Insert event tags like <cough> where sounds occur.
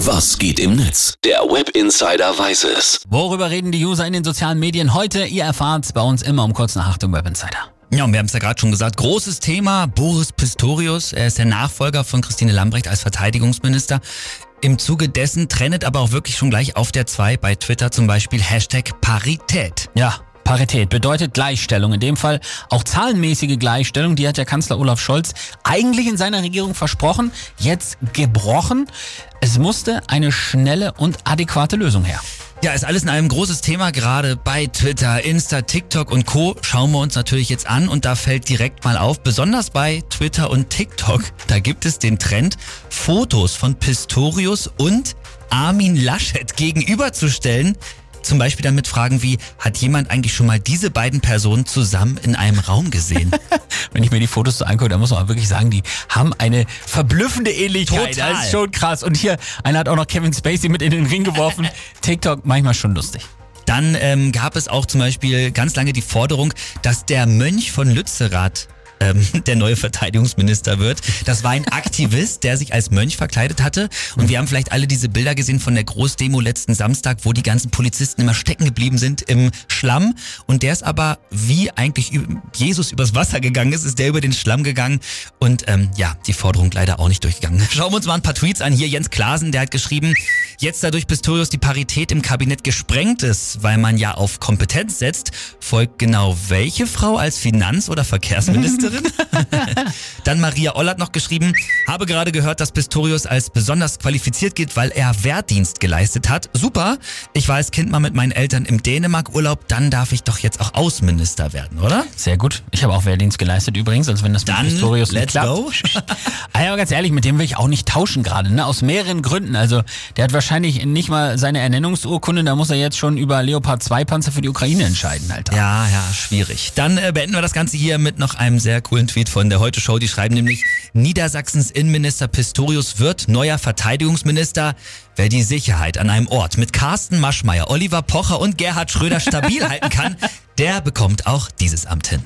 Was geht im Netz? Der Web Insider weiß es. Worüber reden die User in den sozialen Medien heute? Ihr erfahrt bei uns immer um kurz nach 8 im Web Insider. Ja, und wir haben es ja gerade schon gesagt, großes Thema, Boris Pistorius, er ist der Nachfolger von Christine Lambrecht als Verteidigungsminister. Im Zuge dessen trennet aber auch wirklich schon gleich auf der 2 bei Twitter zum Beispiel Hashtag Parität. Ja, Parität bedeutet Gleichstellung. In dem Fall auch zahlenmäßige Gleichstellung. Die hat der Kanzler Olaf Scholz eigentlich in seiner Regierung versprochen, jetzt gebrochen. Es musste eine schnelle und adäquate Lösung her. Ja, ist alles in einem großes Thema, gerade bei Twitter, Insta, TikTok und Co. Schauen wir uns natürlich jetzt an und da fällt direkt mal auf, besonders bei Twitter und TikTok, da gibt es den Trend, Fotos von Pistorius und Armin Laschet gegenüberzustellen. Zum Beispiel damit Fragen wie, hat jemand eigentlich schon mal diese beiden Personen zusammen in einem Raum gesehen? <laughs> Wenn ich mir die Fotos so angucke, dann muss man wirklich sagen, die haben eine verblüffende Ähnlichkeit. Total. Das ist schon krass. Und hier, einer hat auch noch Kevin Spacey mit in den Ring geworfen. <laughs> TikTok manchmal schon lustig. Dann ähm, gab es auch zum Beispiel ganz lange die Forderung, dass der Mönch von Lützerath ähm, <laughs> der neue Verteidigungsminister wird. Das war ein Aktivist, der sich als Mönch verkleidet hatte. Und wir haben vielleicht alle diese Bilder gesehen von der Großdemo letzten Samstag, wo die ganzen Polizisten immer stecken geblieben sind im Schlamm. Und der ist aber, wie eigentlich Jesus übers Wasser gegangen ist, ist der über den Schlamm gegangen. Und ähm, ja, die Forderung leider auch nicht durchgegangen. Schauen wir uns mal ein paar Tweets an. Hier Jens Klasen, der hat geschrieben, jetzt dadurch Pistorius die Parität im Kabinett gesprengt ist, weil man ja auf Kompetenz setzt, folgt genau welche Frau als Finanz- oder Verkehrsministerin? <laughs> <laughs> Dann Maria Oll hat noch geschrieben, habe gerade gehört, dass Pistorius als besonders qualifiziert gilt, weil er Wehrdienst geleistet hat. Super, ich war als Kind mal mit meinen Eltern im Dänemark-Urlaub, dann darf ich doch jetzt auch Außenminister werden, oder? Sehr gut. Ich habe auch Wehrdienst geleistet übrigens, also wenn das mit Dann Pistorius nicht klappt. go. <laughs> Ah ja, aber ganz ehrlich, mit dem will ich auch nicht tauschen gerade, ne? Aus mehreren Gründen. Also, der hat wahrscheinlich nicht mal seine Ernennungsurkunde, da muss er jetzt schon über Leopard 2 Panzer für die Ukraine entscheiden, Alter. Ja, ja, schwierig. Dann äh, beenden wir das Ganze hier mit noch einem sehr coolen Tweet von der Heute Show. Die schreiben nämlich, Niedersachsens Innenminister Pistorius wird neuer Verteidigungsminister. Wer die Sicherheit an einem Ort mit Carsten Maschmeyer, Oliver Pocher und Gerhard Schröder stabil <laughs> halten kann, der bekommt auch dieses Amt hin.